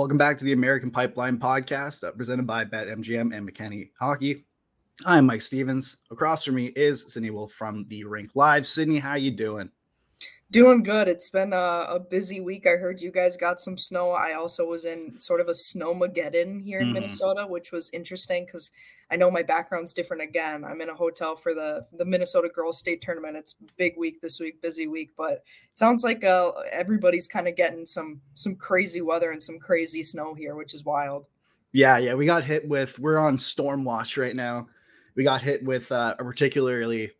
Welcome back to the American Pipeline Podcast, uh, presented by BetMGM and McKenny Hockey. I'm Mike Stephens. Across from me is Sydney Wolf from the Rink Live. Sydney, how you doing? Doing good. It's been a, a, busy week. I heard you guys got some snow. I also was in sort of a snowmageddon here in mm-hmm. Minnesota, which was interesting because I know my background's different again. I'm in a hotel for the the Minnesota Girls State Tournament. It's big week this week, busy week, but it sounds like uh, everybody's kind of getting some some crazy weather and some crazy snow here, which is wild. Yeah, yeah, we got hit with. We're on storm watch right now. We got hit with uh, a particularly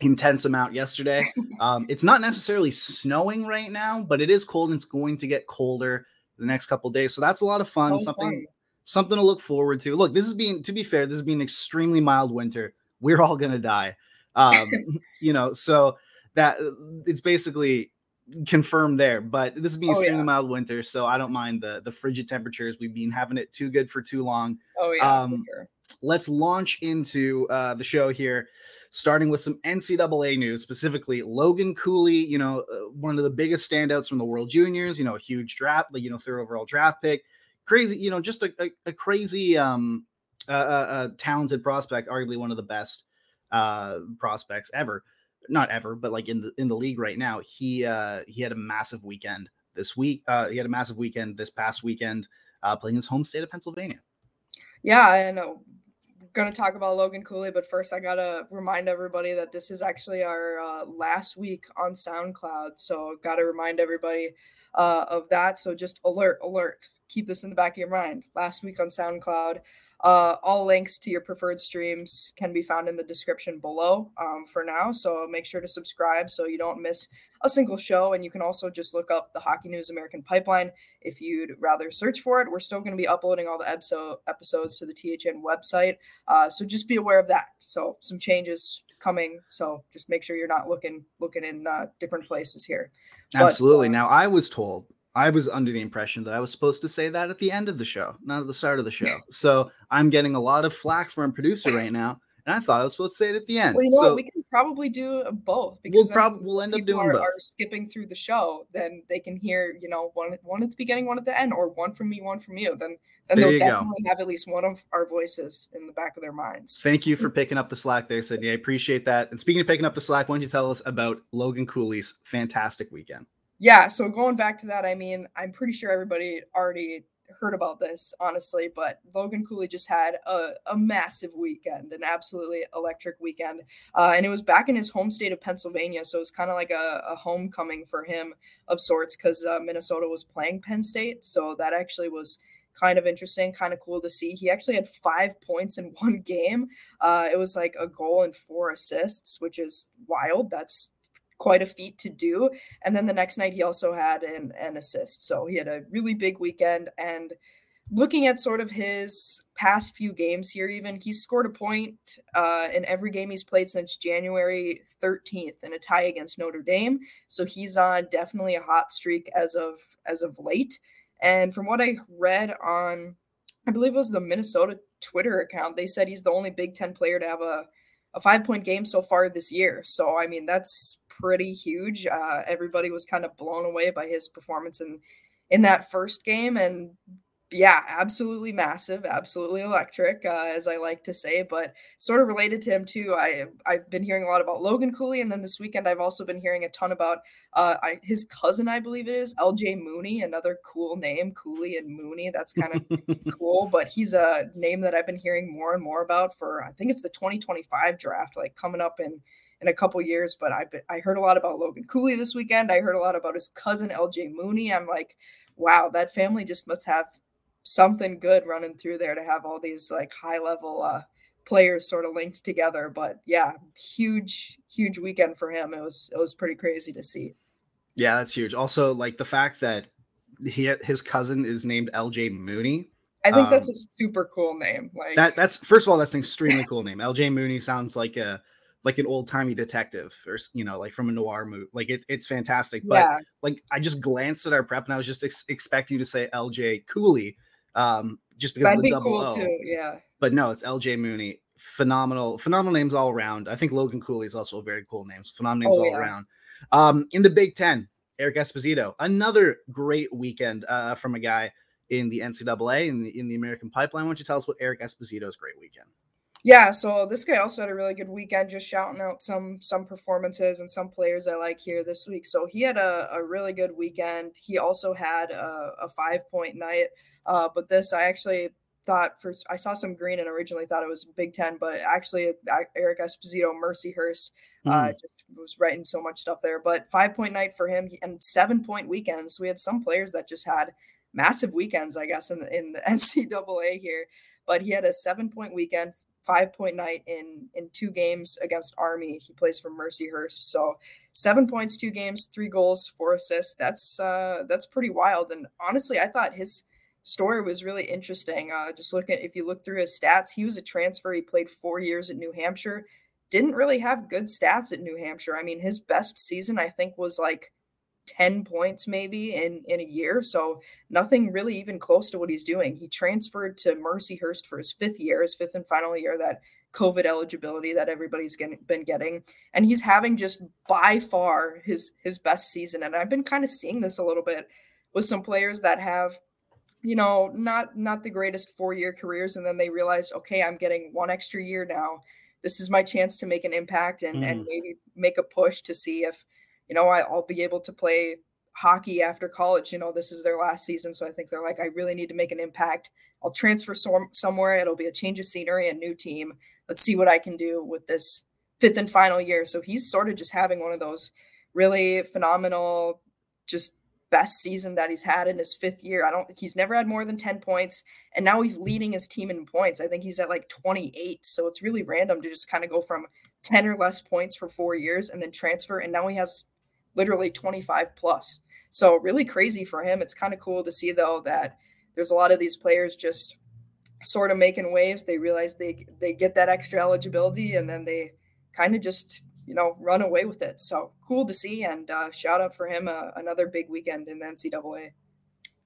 intense amount yesterday. Um, it's not necessarily snowing right now, but it is cold and it's going to get colder the next couple days. So that's a lot of fun. Oh, something fun something to look forward to. Look, this is being to be fair, this is being extremely mild winter. We're all gonna die. Um, you know, so that it's basically confirmed there. But this is being oh, extremely yeah. mild winter, so I don't mind the the frigid temperatures. We've been having it too good for too long. Oh yeah. Um, sure. Let's launch into uh, the show here starting with some NCAA news, specifically Logan Cooley, you know, uh, one of the biggest standouts from the World Juniors, you know, a huge draft, you know, third overall draft pick crazy, you know, just a, a, a crazy, um, uh, uh, talented prospect, arguably one of the best uh, prospects ever. Not ever, but like in the in the league right now. He uh, he had a massive weekend this week. Uh, he had a massive weekend this past weekend, uh, playing his home state of Pennsylvania. Yeah, I know. Going to talk about Logan Cooley, but first I gotta remind everybody that this is actually our uh, last week on SoundCloud. So got to remind everybody uh, of that. So just alert, alert keep this in the back of your mind. Last week on SoundCloud, uh, all links to your preferred streams can be found in the description below um, for now. So make sure to subscribe so you don't miss a single show. And you can also just look up the Hockey News American Pipeline if you'd rather search for it. We're still going to be uploading all the episode, episodes to the THN website. Uh, so just be aware of that. So some changes coming. So just make sure you're not looking looking in uh, different places here. Absolutely. But, uh, now I was told I was under the impression that I was supposed to say that at the end of the show, not at the start of the show. So I'm getting a lot of flack from a producer right now, and I thought I was supposed to say it at the end. Well, you know so what? We can probably do uh, both because we'll probably we'll end up doing are, both. Are skipping through the show, then they can hear you know one one at the beginning, one at the end, or one from me, one from you. Then then there they'll definitely go. have at least one of our voices in the back of their minds. Thank you for picking up the slack there, Sydney. I appreciate that. And speaking of picking up the slack, why don't you tell us about Logan Cooley's fantastic weekend? Yeah, so going back to that, I mean, I'm pretty sure everybody already heard about this, honestly, but Logan Cooley just had a, a massive weekend, an absolutely electric weekend. Uh, and it was back in his home state of Pennsylvania. So it was kind of like a, a, homecoming for him of sorts because uh, Minnesota was playing Penn State. So that actually was kind of interesting, kind of cool to see. He actually had five points in one game. Uh, it was like a goal and four assists, which is wild. That's quite a feat to do. And then the next night, he also had an, an assist. So he had a really big weekend. And looking at sort of his past few games here, even he's scored a point uh, in every game he's played since January 13th in a tie against Notre Dame. So he's on definitely a hot streak as of as of late. And from what I read on, I believe it was the Minnesota Twitter account, they said he's the only Big Ten player to have a a five point game so far this year. So I mean that's pretty huge. Uh, everybody was kind of blown away by his performance in in that first game, and yeah, absolutely massive, absolutely electric, uh, as I like to say. But sort of related to him too, I I've been hearing a lot about Logan Cooley, and then this weekend I've also been hearing a ton about uh, I, his cousin, I believe it is L.J. Mooney, another cool name, Cooley and Mooney. That's kind of cool, but he's a name that I've been hearing more and more about for I think it's the 2025 draft, like coming up in in a couple years. But I I heard a lot about Logan Cooley this weekend. I heard a lot about his cousin LJ Mooney. I'm like, wow, that family just must have something good running through there to have all these like high level uh, players sort of linked together. But yeah, huge huge weekend for him. It was it was pretty crazy to see. Yeah, that's huge. Also, like the fact that he his cousin is named LJ Mooney I think um, that's a super cool name. Like that. That's first of all, that's an extremely cool name. L.J. Mooney sounds like a like an old timey detective, or you know, like from a noir movie. Like it, it's fantastic. But yeah. like I just glanced at our prep and I was just ex- expecting you to say L.J. Cooley, um, just because That'd of the be double cool O. Too, yeah. But no, it's L.J. Mooney. Phenomenal, phenomenal names all around. I think Logan Cooley is also a very cool name. So phenomenal names oh, all yeah. around. Um, in the Big Ten, Eric Esposito, another great weekend uh, from a guy in the NCAA in the in the American Pipeline. Why don't you tell us what Eric Esposito's great weekend? Yeah, so this guy also had a really good weekend, just shouting out some some performances and some players I like here this week. So he had a, a really good weekend. He also had a, a five point night, uh, but this I actually thought for I saw some green and originally thought it was Big Ten, but actually Eric Esposito, Mercyhurst, mm. uh, hmm. just was writing so much stuff there. But five point night for him and seven point weekends. We had some players that just had massive weekends, I guess, in the, in the NCAA here. But he had a seven point weekend, five point night in in two games against Army. He plays for Mercyhurst, so seven points, two games, three goals, four assists. That's uh, that's pretty wild. And honestly, I thought his story was really interesting. Uh, just looking, if you look through his stats, he was a transfer. He played four years at New Hampshire. Didn't really have good stats at New Hampshire. I mean, his best season I think was like 10 points maybe in in a year so nothing really even close to what he's doing he transferred to mercyhurst for his fifth year his fifth and final year that covid eligibility that everybody's getting, been getting and he's having just by far his his best season and i've been kind of seeing this a little bit with some players that have you know not not the greatest four year careers and then they realize okay i'm getting one extra year now this is my chance to make an impact and mm. and maybe make a push to see if you know, I, I'll be able to play hockey after college. You know, this is their last season. So I think they're like, I really need to make an impact. I'll transfer some, somewhere. It'll be a change of scenery, a new team. Let's see what I can do with this fifth and final year. So he's sort of just having one of those really phenomenal, just best season that he's had in his fifth year. I don't, he's never had more than 10 points. And now he's leading his team in points. I think he's at like 28. So it's really random to just kind of go from 10 or less points for four years and then transfer. And now he has literally 25 plus. So really crazy for him. It's kind of cool to see though that there's a lot of these players just sort of making waves. They realize they they get that extra eligibility and then they kind of just you know run away with it. So cool to see and uh, shout out for him uh, another big weekend in the NCAA.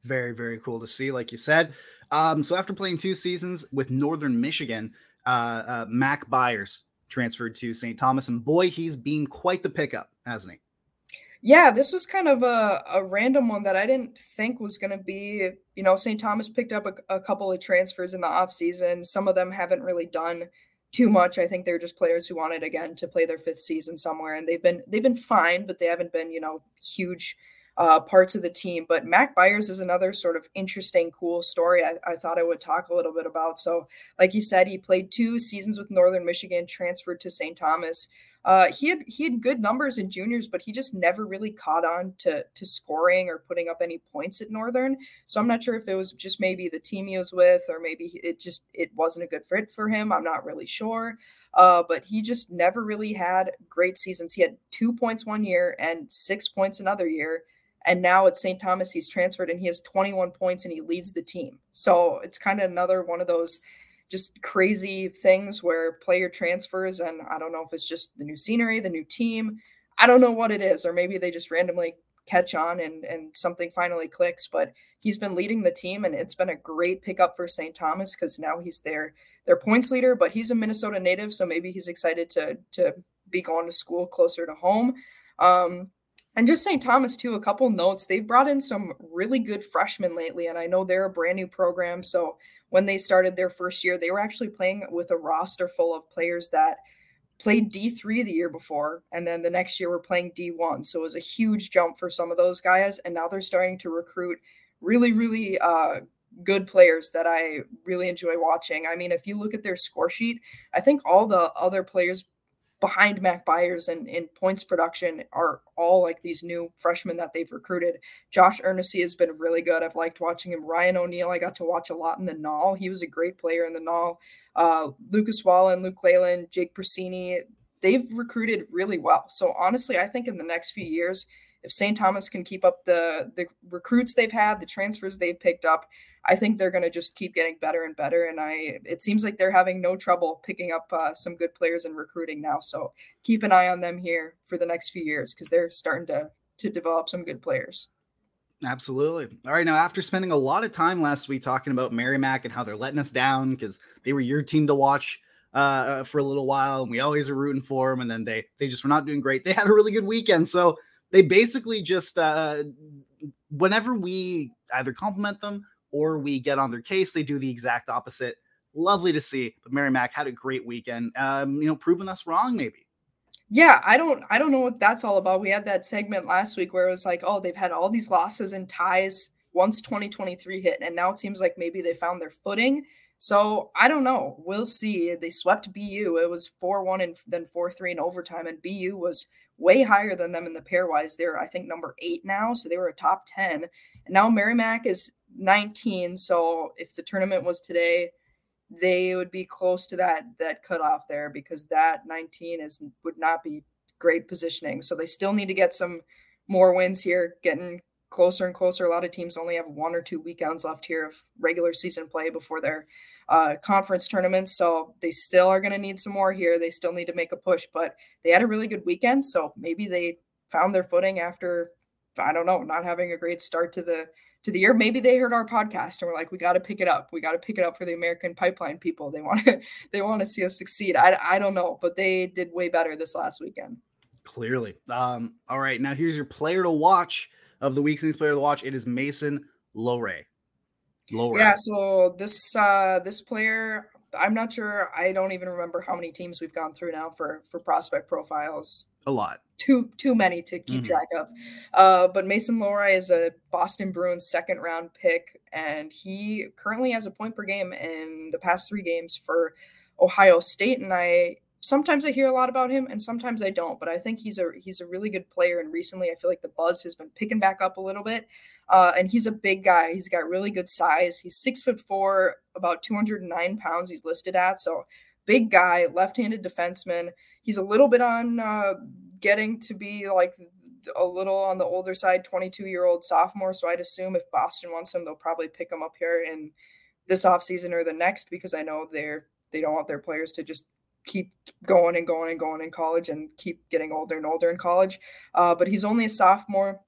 Very very cool to see, like you said. Um, so after playing two seasons with Northern Michigan, uh, uh Mac Byers transferred to St. Thomas, and boy, he's been quite the pickup, hasn't he? Yeah, this was kind of a, a random one that I didn't think was going to be. You know, St. Thomas picked up a, a couple of transfers in the offseason. Some of them haven't really done too much. I think they're just players who wanted again to play their fifth season somewhere, and they've been they've been fine, but they haven't been you know huge uh, parts of the team. But Mac Byers is another sort of interesting, cool story. I, I thought I would talk a little bit about. So, like you said, he played two seasons with Northern Michigan, transferred to St. Thomas. Uh, he had he had good numbers in juniors, but he just never really caught on to to scoring or putting up any points at Northern. So I'm not sure if it was just maybe the team he was with, or maybe it just it wasn't a good fit for him. I'm not really sure. Uh, but he just never really had great seasons. He had two points one year and six points another year. And now at St. Thomas, he's transferred and he has 21 points and he leads the team. So it's kind of another one of those just crazy things where player transfers and I don't know if it's just the new scenery, the new team. I don't know what it is, or maybe they just randomly catch on and and something finally clicks. But he's been leading the team, and it's been a great pickup for St. Thomas because now he's their their points leader. But he's a Minnesota native, so maybe he's excited to to be going to school closer to home. Um, and just St. Thomas too. A couple notes: they've brought in some really good freshmen lately, and I know they're a brand new program, so when they started their first year, they were actually playing with a roster full of players that played D3 the year before. And then the next year, we're playing D1. So it was a huge jump for some of those guys. And now they're starting to recruit really, really uh, good players that I really enjoy watching. I mean, if you look at their score sheet, I think all the other players behind Mac Byers and in points production are all like these new freshmen that they've recruited. Josh Earnesty has been really good. I've liked watching him. Ryan O'Neill, I got to watch a lot in the Null. He was a great player in the Null. Uh, Lucas Wallen, Luke Leyland, Jake Persini, they've recruited really well. So honestly, I think in the next few years, if St. Thomas can keep up the the recruits they've had, the transfers they've picked up, I think they're going to just keep getting better and better. And I, it seems like they're having no trouble picking up uh, some good players and recruiting now. So keep an eye on them here for the next few years because they're starting to to develop some good players. Absolutely. All right. Now, after spending a lot of time last week talking about Merrimack and how they're letting us down because they were your team to watch uh, for a little while, and we always are rooting for them, and then they they just were not doing great. They had a really good weekend, so they basically just uh, whenever we either compliment them or we get on their case, they do the exact opposite. Lovely to see. But Merrimack had a great weekend. Um, you know, proving us wrong, maybe. Yeah, I don't I don't know what that's all about. We had that segment last week where it was like, oh, they've had all these losses and ties once 2023 hit, and now it seems like maybe they found their footing. So I don't know. We'll see. They swept BU. It was 4-1 and then 4-3 in overtime, and BU was way higher than them in the pairwise. They're, I think, number eight now. So they were a top 10. And now Merrimack is 19. So if the tournament was today, they would be close to that that cutoff there because that 19 is would not be great positioning. So they still need to get some more wins here, getting closer and closer. A lot of teams only have one or two weekends left here of regular season play before their uh, conference tournaments. So they still are going to need some more here. They still need to make a push, but they had a really good weekend. So maybe they found their footing after, I don't know, not having a great start to the to the year. Maybe they heard our podcast and were like, we got to pick it up. We got to pick it up for the American pipeline people. They want to they want to see us succeed. I, I don't know, but they did way better this last weekend. Clearly. Um, all right. Now here's your player to watch of the week's player to watch. It is Mason Lohrei. Lower. Yeah, so this uh this player, I'm not sure. I don't even remember how many teams we've gone through now for for prospect profiles. A lot. Too too many to keep mm-hmm. track of. Uh, but Mason Lohrei is a Boston Bruins second round pick, and he currently has a point per game in the past three games for Ohio State. And I sometimes I hear a lot about him and sometimes I don't, but I think he's a he's a really good player. And recently I feel like the buzz has been picking back up a little bit. Uh, and he's a big guy. He's got really good size. He's six foot four, about 209 pounds he's listed at. So big guy, left-handed defenseman. He's a little bit on uh, getting to be like a little on the older side, 22 year old sophomore. So I'd assume if Boston wants him, they'll probably pick him up here in this offseason or the next because I know they're they don't want their players to just keep going and going and going in college and keep getting older and older in college. Uh, but he's only a sophomore,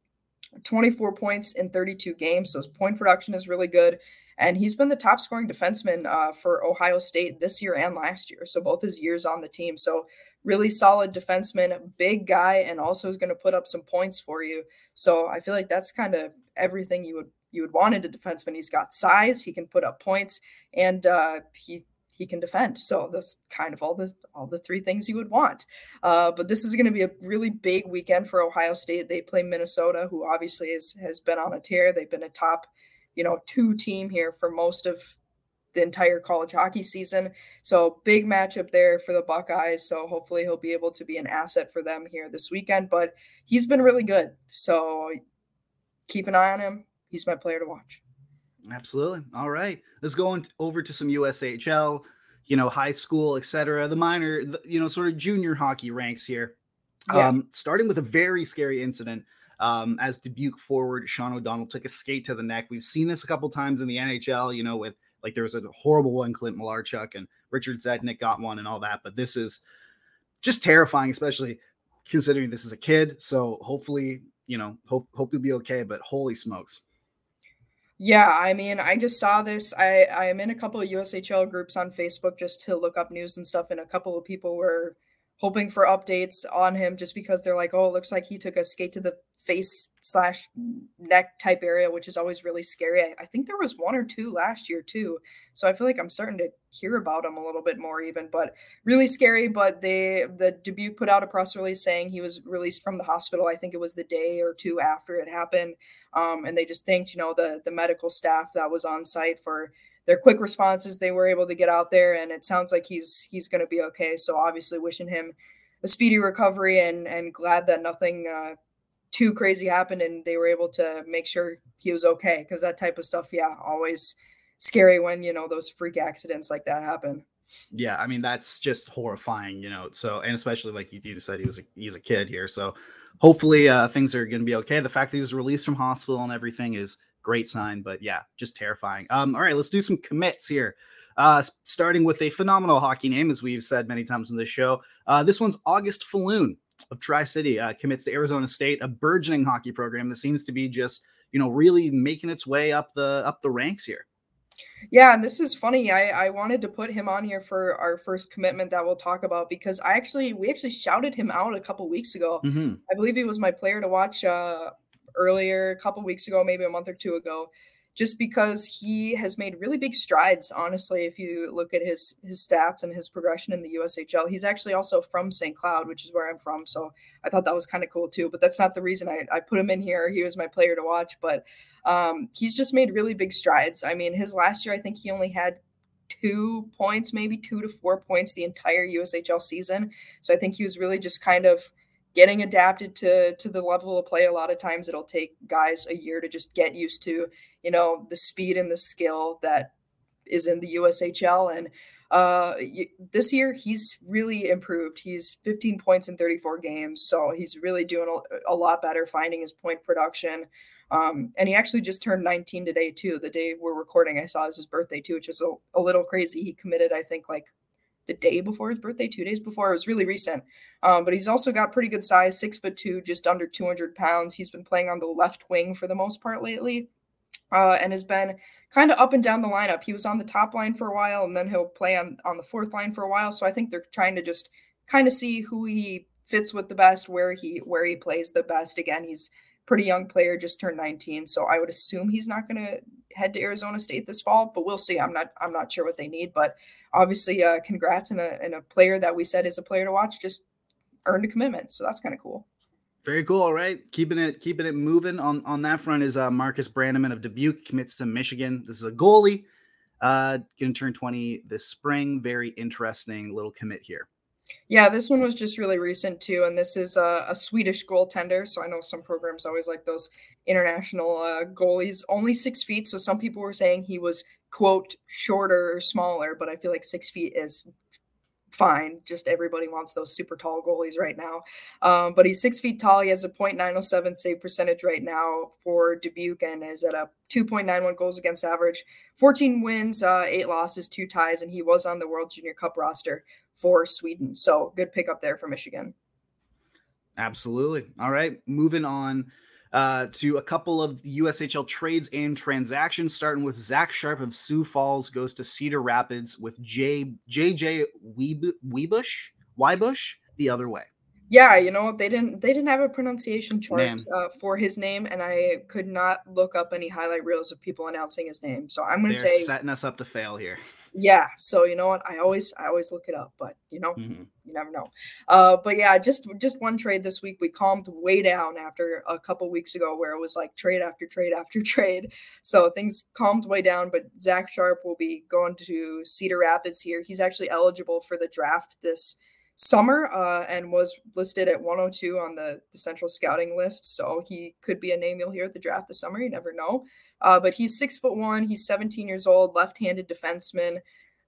24 points in 32 games. So his point production is really good. And he's been the top scoring defenseman uh, for Ohio State this year and last year. So both his years on the team. So really solid defenseman, big guy, and also is going to put up some points for you. So I feel like that's kind of everything you would you would want in a defenseman. He's got size, he can put up points, and uh, he he can defend. So that's kind of all the all the three things you would want. Uh, but this is going to be a really big weekend for Ohio State. They play Minnesota, who obviously is, has been on a tear. They've been a top, you know, two team here for most of the entire college hockey season. So big matchup there for the Buckeyes. So hopefully he'll be able to be an asset for them here this weekend. But he's been really good. So keep an eye on him. He's my player to watch. Absolutely. All right. Let's go on over to some USHL, you know, high school, etc. The minor, the, you know, sort of junior hockey ranks here. Yeah. Um, starting with a very scary incident um, as Dubuque forward Sean O'Donnell took a skate to the neck. We've seen this a couple times in the NHL, you know, with like there was a horrible one, Clint Malarchuk and Richard Zednik got one and all that. But this is just terrifying, especially considering this is a kid. So hopefully, you know, hope hope you'll be okay. But holy smokes. Yeah, I mean, I just saw this. I I am in a couple of USHL groups on Facebook just to look up news and stuff, and a couple of people were hoping for updates on him just because they're like, oh, it looks like he took a skate to the face slash neck type area, which is always really scary. I, I, think there was one or two last year too. So I feel like I'm starting to hear about him a little bit more even, but really scary. But they the Dubuque put out a press release saying he was released from the hospital. I think it was the day or two after it happened. Um, and they just thanked, you know, the the medical staff that was on site for their quick responses. They were able to get out there and it sounds like he's he's gonna be okay. So obviously wishing him a speedy recovery and and glad that nothing uh, too crazy happened and they were able to make sure he was okay because that type of stuff yeah always scary when you know those freak accidents like that happen yeah i mean that's just horrifying you know so and especially like you, you said he was a, he's a kid here so hopefully uh, things are going to be okay the fact that he was released from hospital and everything is great sign. But yeah, just terrifying. Um, all right, let's do some commits here. Uh, starting with a phenomenal hockey name, as we've said many times in this show. Uh, this one's August Falloon of Tri City uh, commits to Arizona State, a burgeoning hockey program that seems to be just you know really making its way up the up the ranks here. Yeah, and this is funny. I, I wanted to put him on here for our first commitment that we'll talk about because I actually we actually shouted him out a couple weeks ago. Mm-hmm. I believe he was my player to watch uh, earlier, a couple weeks ago, maybe a month or two ago just because he has made really big strides. Honestly, if you look at his his stats and his progression in the USHL, he's actually also from St. Cloud, which is where I'm from. So I thought that was kind of cool too. But that's not the reason I, I put him in here. He was my player to watch, but um, he's just made really big strides. I mean, his last year, I think he only had two points, maybe two to four points the entire USHL season. So I think he was really just kind of getting adapted to to the level of play a lot of times it'll take guys a year to just get used to you know the speed and the skill that is in the USHL and uh this year he's really improved. He's 15 points in 34 games so he's really doing a, a lot better finding his point production. Um, and he actually just turned 19 today too the day we're recording. I saw his birthday too which is a, a little crazy. He committed i think like the day before his birthday, two days before. It was really recent. Um, but he's also got pretty good size, six foot two, just under 200 pounds. He's been playing on the left wing for the most part lately uh, and has been kind of up and down the lineup. He was on the top line for a while and then he'll play on, on the fourth line for a while. So I think they're trying to just kind of see who he fits with the best, where he where he plays the best. Again, he's pretty young player, just turned 19. So I would assume he's not going to head to Arizona State this fall, but we'll see. I'm not I'm not sure what they need, but obviously, uh, congrats and a and a player that we said is a player to watch just earned a commitment, so that's kind of cool. Very cool. All right, keeping it keeping it moving on on that front is uh, Marcus Brannman of Dubuque commits to Michigan. This is a goalie, uh, going to turn 20 this spring. Very interesting little commit here. Yeah, this one was just really recent too, and this is a, a, Swedish goaltender. So I know some programs always like those international uh, goalies. Only six feet, so some people were saying he was quote shorter or smaller, but I feel like six feet is fine. Just everybody wants those super tall goalies right now. Um, but he's six feet tall. He has a .907 save percentage right now for Dubuque and is at a 2.91 goals against average, 14 wins, uh, eight losses, two ties, and he was on the World Junior Cup roster for Sweden. So good pickup there for Michigan. Absolutely. All right, moving on uh, to a couple of USHL trades and transactions, starting with Zach Sharp of Sioux Falls goes to Cedar Rapids with J JJ Weebush Wybush the other way. Yeah, you know they didn't they didn't have a pronunciation chart uh, for his name, and I could not look up any highlight reels of people announcing his name. So I'm going to say setting us up to fail here. Yeah, so you know what? I always I always look it up, but you know mm-hmm. you never know. Uh, but yeah, just just one trade this week. We calmed way down after a couple weeks ago where it was like trade after trade after trade. So things calmed way down. But Zach Sharp will be going to Cedar Rapids here. He's actually eligible for the draft this summer uh, and was listed at 102 on the, the central scouting list. So he could be a name you'll hear at the draft this summer. You never know. Uh, but he's six foot one. He's 17 years old, left handed defenseman.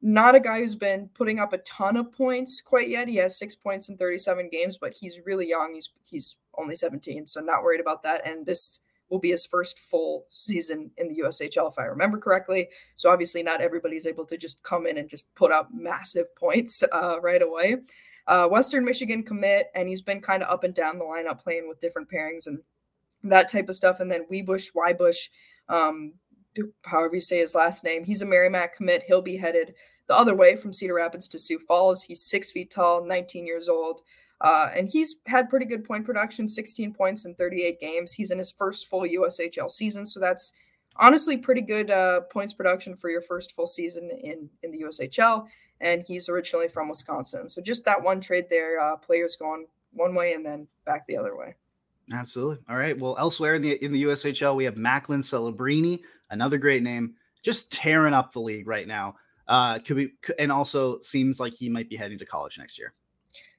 Not a guy who's been putting up a ton of points quite yet. He has six points in 37 games, but he's really young. He's he's only 17, so not worried about that. And this will be his first full season in the USHL, if I remember correctly. So obviously, not everybody's able to just come in and just put up massive points uh, right away uh, Western Michigan commit, and he's been kind of up and down the lineup playing with different pairings and that type of stuff. And then Weebush, Wybush, um, however you say his last name, he's a Merrimack commit. He'll be headed the other way from Cedar Rapids to Sioux Falls. He's six feet tall, 19 years old. Uh, and he's had pretty good point production 16 points in 38 games. He's in his first full USHL season. So that's honestly pretty good uh, points production for your first full season in, in the USHL and he's originally from Wisconsin. So just that one trade there, uh, players going one way and then back the other way. Absolutely. All right. Well, elsewhere in the in the USHL, we have Macklin Celebrini, another great name, just tearing up the league right now. Uh, could be, and also seems like he might be heading to college next year.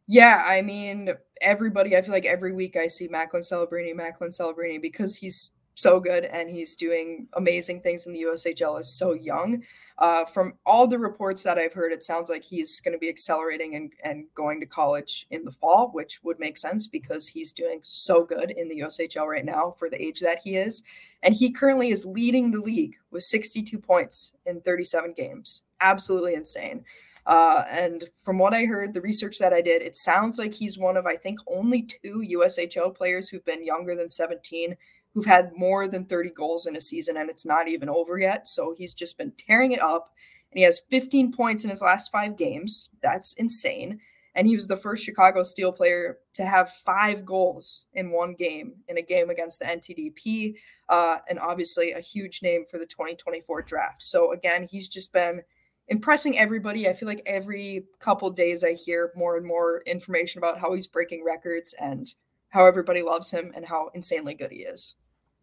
Yeah, I mean, everybody. I feel like every week I see Macklin Celebrini, Macklin Celebrini, because he's so good and he's doing amazing things in the USHL is so young. Uh, from all the reports that I've heard, it sounds like he's going to be accelerating and, and going to college in the fall, which would make sense because he's doing so good in the USHL right now for the age that he is. And he currently is leading the league with 62 points in 37 games. Absolutely insane. Uh, and from what I heard, the research that I did, it sounds like he's one of, I think, only two USHL players who've been younger than 17 who've had more than 30 goals in a season, and it's not even over yet. So he's just been tearing it up. And he has 15 points in his last five games. That's insane. And he was the first Chicago Steel player to have five goals in one game in a game against the NTDP. Uh, and obviously a huge name for the 2024 draft. So again, he's just been impressing everybody. I feel like every couple days I hear more and more information about how he's breaking records and how everybody loves him and how insanely good he is.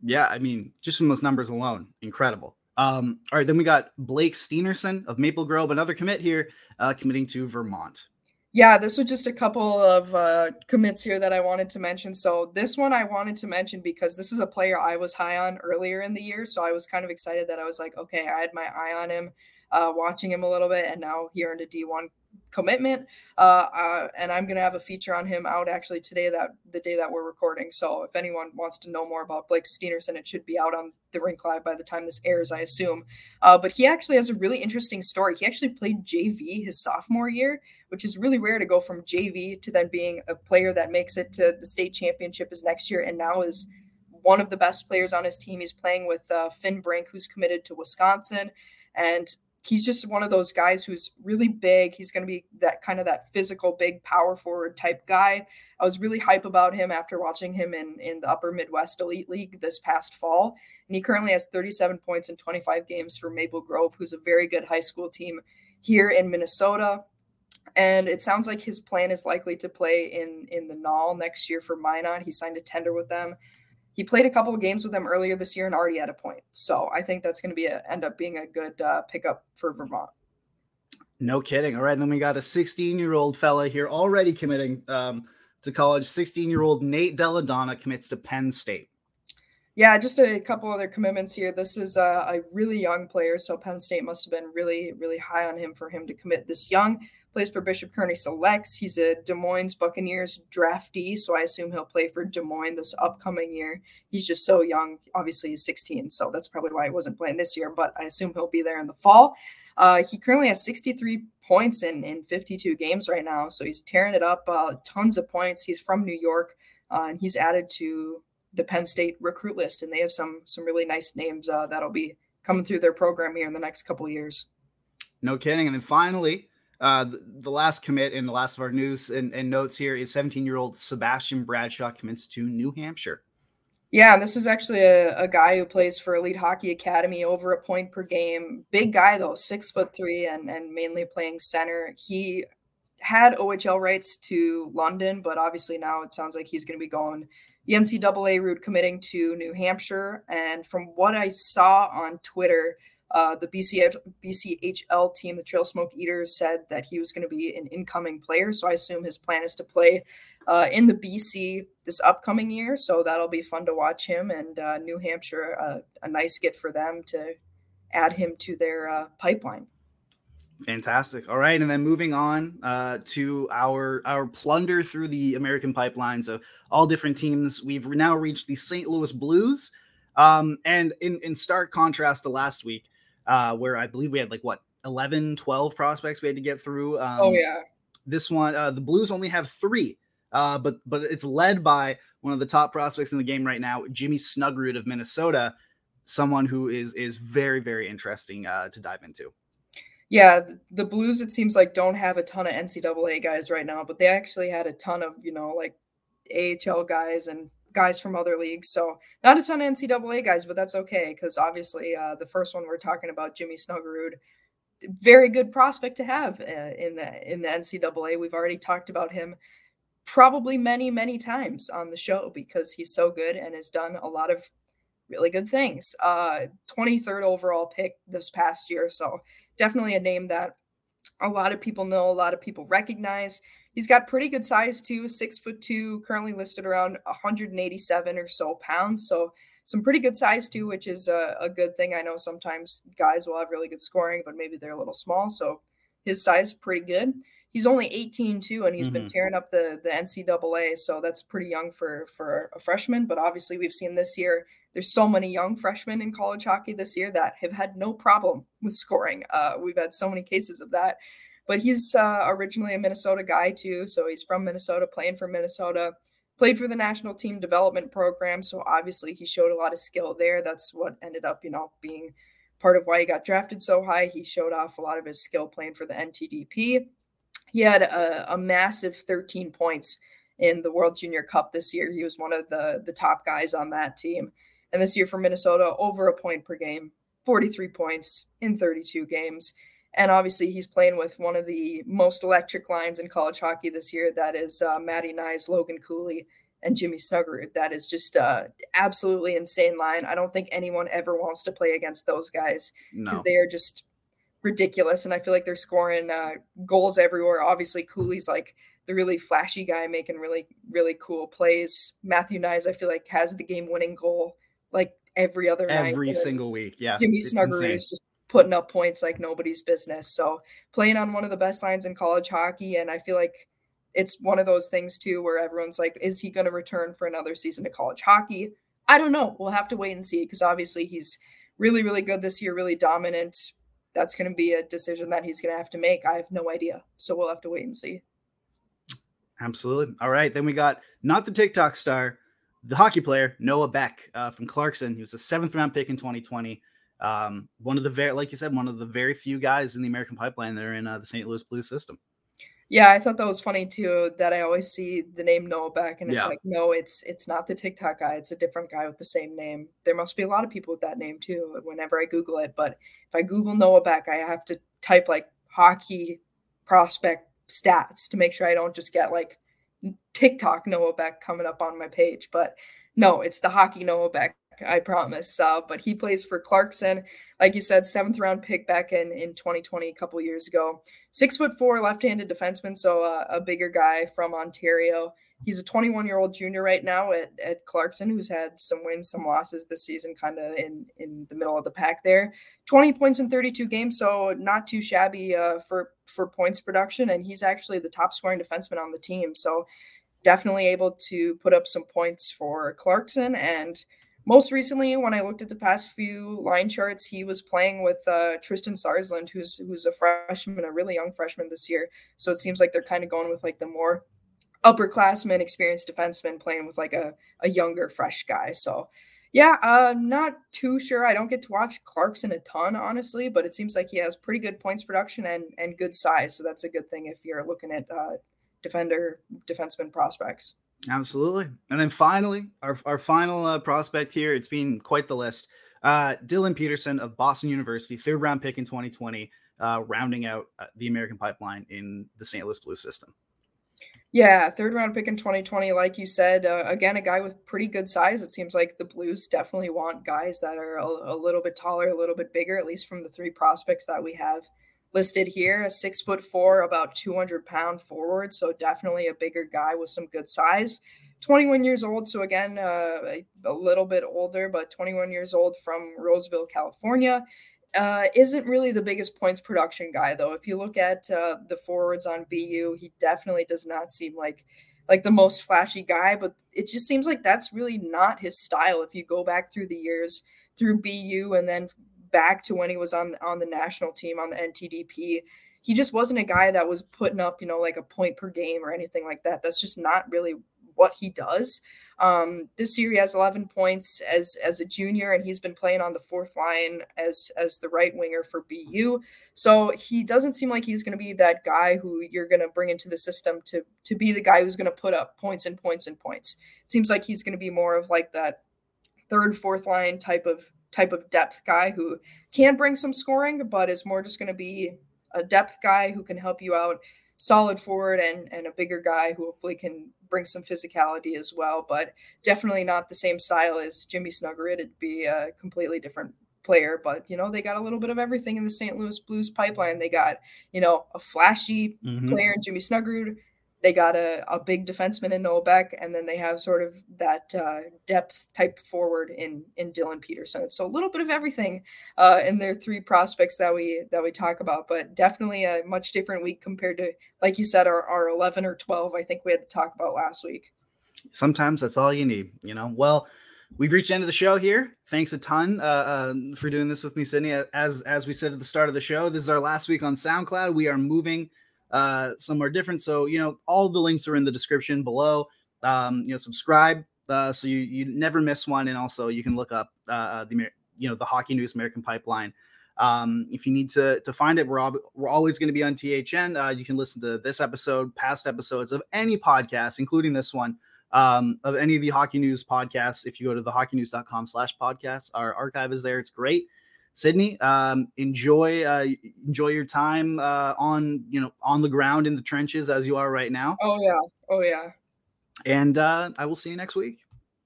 Yeah, I mean, just from those numbers alone, incredible. Um, all right, then we got Blake Steenerson of Maple Grove, another commit here, uh, committing to Vermont. Yeah, this was just a couple of uh, commits here that I wanted to mention. So this one I wanted to mention because this is a player I was high on earlier in the year. So I was kind of excited that I was like, okay, I had my eye on him, uh, watching him a little bit, and now he earned a D1 commitment. Uh, uh, and I'm gonna have a feature on him out actually today that the day that we're recording. So if anyone wants to know more about Blake Steenerson, it should be out on the Rink Live by the time this airs, I assume. Uh, but he actually has a really interesting story. He actually played JV his sophomore year, which is really rare to go from JV to then being a player that makes it to the state championship is next year, and now is one of the best players on his team. He's playing with uh, Finn Brink, who's committed to Wisconsin, and he's just one of those guys who's really big. He's going to be that kind of that physical, big power forward type guy. I was really hype about him after watching him in in the Upper Midwest Elite League this past fall, and he currently has 37 points in 25 games for Maple Grove, who's a very good high school team here in Minnesota. And it sounds like his plan is likely to play in in the NAHL next year for Minot. He signed a tender with them he played a couple of games with them earlier this year and already had a point. So I think that's going to be a, end up being a good uh, pickup for Vermont. No kidding. All right, and then we got a 16 year old fella here already committing um, to college. 16 year old Nate Deladonna commits to Penn State. Yeah, just a couple other commitments here. This is a, a really young player, so Penn State must have been really, really high on him for him to commit this young plays for Bishop Kearney Selects. He's a Des Moines Buccaneers draftee, so I assume he'll play for Des Moines this upcoming year. He's just so young. Obviously, he's 16, so that's probably why he wasn't playing this year, but I assume he'll be there in the fall. Uh, he currently has 63 points in, in 52 games right now, so he's tearing it up. Uh, tons of points. He's from New York, uh, and he's added to the Penn State recruit list, and they have some some really nice names uh, that'll be coming through their program here in the next couple years. No kidding. And then finally, uh, the, last commit in the last of our news and, and notes here is 17 year old Sebastian Bradshaw commits to New Hampshire. Yeah, this is actually a, a, guy who plays for Elite Hockey Academy over a point per game. Big guy though, six foot three, and and mainly playing center. He had OHL rights to London, but obviously now it sounds like he's going to be going the NCAA route, committing to New Hampshire. And from what I saw on Twitter, uh, the BCH, BCHL team, the Trail Smoke Eaters, said that he was going to be an incoming player. So I assume his plan is to play uh, in the BC this upcoming year. So that'll be fun to watch him. And uh, New Hampshire, uh, a nice get for them to add him to their uh, pipeline. Fantastic. All right, and then moving on uh, to our our plunder through the American pipeline. So all different teams. We've now reached the St. Louis Blues, um, and in in stark contrast to last week, uh, where I believe we had like what 11, 12 prospects we had to get through. Oh, um, oh yeah. This one, uh, the Blues only have three, uh, but but it's led by one of the top prospects in the game right now, Jimmy Snuggerud of Minnesota, someone who is is very very interesting uh, to dive into. Yeah, the Blues it seems like don't have a ton of NCAA guys right now, but they actually had a ton of you know like AHL guys and guys from other leagues. So not a ton of NCAA guys, but that's okay because obviously uh, the first one we're talking about, Jimmy Snuggerud, very good prospect to have uh, in the in the NCAA. We've already talked about him probably many many times on the show because he's so good and has done a lot of really good things. Uh, 23rd overall pick this past year, so definitely a name that a lot of people know, a lot of people recognize. He's got pretty good size too, six foot two, currently listed around 187 or so pounds. So some pretty good size too, which is a, a good thing. I know sometimes guys will have really good scoring, but maybe they're a little small. So his size pretty good. He's only 18 too, and he's mm-hmm. been tearing up the the NCAA. So that's pretty young for for a freshman. But obviously, we've seen this year there's so many young freshmen in college hockey this year that have had no problem with scoring. Uh, we've had so many cases of that. But he's uh, originally a Minnesota guy too, so he's from Minnesota, playing for Minnesota played for the national team development program. So obviously he showed a lot of skill there. That's what ended up, you know, being part of why he got drafted so high. He showed off a lot of his skill playing for the NTDP. He had a, a massive 13 points in the World Junior Cup this year. He was one of the the top guys on that team. And this year for Minnesota, over a point per game, 43 points in 32 games. And obviously, he's playing with one of the most electric lines in college hockey this year. That is uh, Matty Knies, Logan Cooley, and Jimmy Snuggerud. That is just uh, absolutely insane line. I don't think anyone ever wants to play against those guys because no. they are just ridiculous. And I feel like they're scoring uh, goals everywhere. Obviously, Cooley's like the really flashy guy making really, really cool plays. Matthew Knies, I feel like, has the game winning goal like every other every night. Every single week. Yeah. Jimmy Snuggerud is just putting up points like nobody's business. So playing on one of the best lines in college hockey, and I feel like it's one of those things too where everyone's like, is he going to return for another season of college hockey? I don't know. We'll have to wait and see because obviously he's really, really good this year, really dominant. That's going to be a decision that he's going to have to make. I have no idea. So we'll have to wait and see. Absolutely. All right. Then we got not the TikTok star, the hockey player, Noah Beck uh, from Clarkson. He was a seventh round pick in 2020. Um, one of the very, like you said, one of the very few guys in the American pipeline that are in uh, the St. Louis Blues system. Yeah, I thought that was funny too. That I always see the name Noah Beck, and it's yeah. like, no, it's it's not the TikTok guy. It's a different guy with the same name. There must be a lot of people with that name too. Whenever I Google it, but if I Google Noah Beck, I have to type like hockey prospect stats to make sure I don't just get like TikTok Noah Beck coming up on my page. But no, it's the hockey Noah Beck. I promise. Uh, but he plays for Clarkson, like you said, seventh round pick back in in 2020, a couple years ago. Six foot four, left-handed defenseman, so uh, a bigger guy from Ontario. He's a 21 year old junior right now at, at Clarkson, who's had some wins, some losses this season, kind of in in the middle of the pack there. 20 points in 32 games, so not too shabby uh, for for points production, and he's actually the top scoring defenseman on the team. So definitely able to put up some points for Clarkson and most recently, when I looked at the past few line charts, he was playing with uh, Tristan Sarsland, who's who's a freshman, a really young freshman this year. So it seems like they're kind of going with like the more upperclassmen, experienced defenseman playing with like a, a younger, fresh guy. So yeah, I'm not too sure. I don't get to watch Clarkson a ton, honestly, but it seems like he has pretty good points production and and good size. So that's a good thing if you're looking at uh, defender defenseman prospects. Absolutely. And then finally, our, our final uh, prospect here, it's been quite the list. Uh, Dylan Peterson of Boston University, third round pick in 2020, uh, rounding out uh, the American pipeline in the St. Louis Blues system. Yeah, third round pick in 2020, like you said, uh, again, a guy with pretty good size. It seems like the Blues definitely want guys that are a, a little bit taller, a little bit bigger, at least from the three prospects that we have listed here a six foot four, about 200 pound forward. So definitely a bigger guy with some good size. 21 years old. So again, uh, a, a, little bit older, but 21 years old from Roseville, California. Uh, isn't really the biggest points production guy though. If you look at uh, the forwards on BU, he definitely does not seem like like the most flashy guy, but it just seems like that's really not his style. If you go back through the years through BU and then back to when he was on on the national team on the NTDP. He just wasn't a guy that was putting up, you know, like a point per game or anything like that. That's just not really what he does. Um, this year he has 11 points as as a junior, and he's been playing on the fourth line as as the right winger for BU. So he doesn't seem like he's going to be that guy who you're going to bring into the system to to be the guy who's going to put up points and points and points. Seems like he's going to be more of like that third, fourth line type of type of depth guy who can bring some scoring, but is more just going to be a depth guy who can help you out, solid forward, and and a bigger guy who hopefully can bring some physicality as well. But definitely not the same style as Jimmy Snuggerud. It'd be a completely different player, but you know they got a little bit of everything in the St. Louis Blues pipeline. They got you know a flashy mm-hmm. player in Jimmy Snuggerud, they got a, a big defenseman in Noah Beck, and then they have sort of that uh, depth type forward in in Dylan Peterson. So a little bit of everything uh, in their three prospects that we that we talk about, but definitely a much different week compared to, like you said, our, our 11 or 12. I think we had to talk about last week. Sometimes that's all you need, you know. Well, we've reached the end of the show here. Thanks a ton uh, uh, for doing this with me, Sydney. As as we said at the start of the show, this is our last week on SoundCloud. We are moving uh, somewhere different. So, you know, all the links are in the description below. Um, you know, subscribe uh, so you, you never miss one. And also you can look up uh, uh the, you know, the Hockey News American Pipeline. Um, if you need to, to find it, we're, all, we're always going to be on THN. Uh, you can listen to this episode, past episodes of any podcast, including this one, um, of any of the Hockey News podcasts. If you go to the hockeynews.com slash podcast, our archive is there. It's great. Sydney, um, enjoy uh, enjoy your time uh, on you know on the ground in the trenches as you are right now. Oh yeah, oh yeah. And uh, I will see you next week.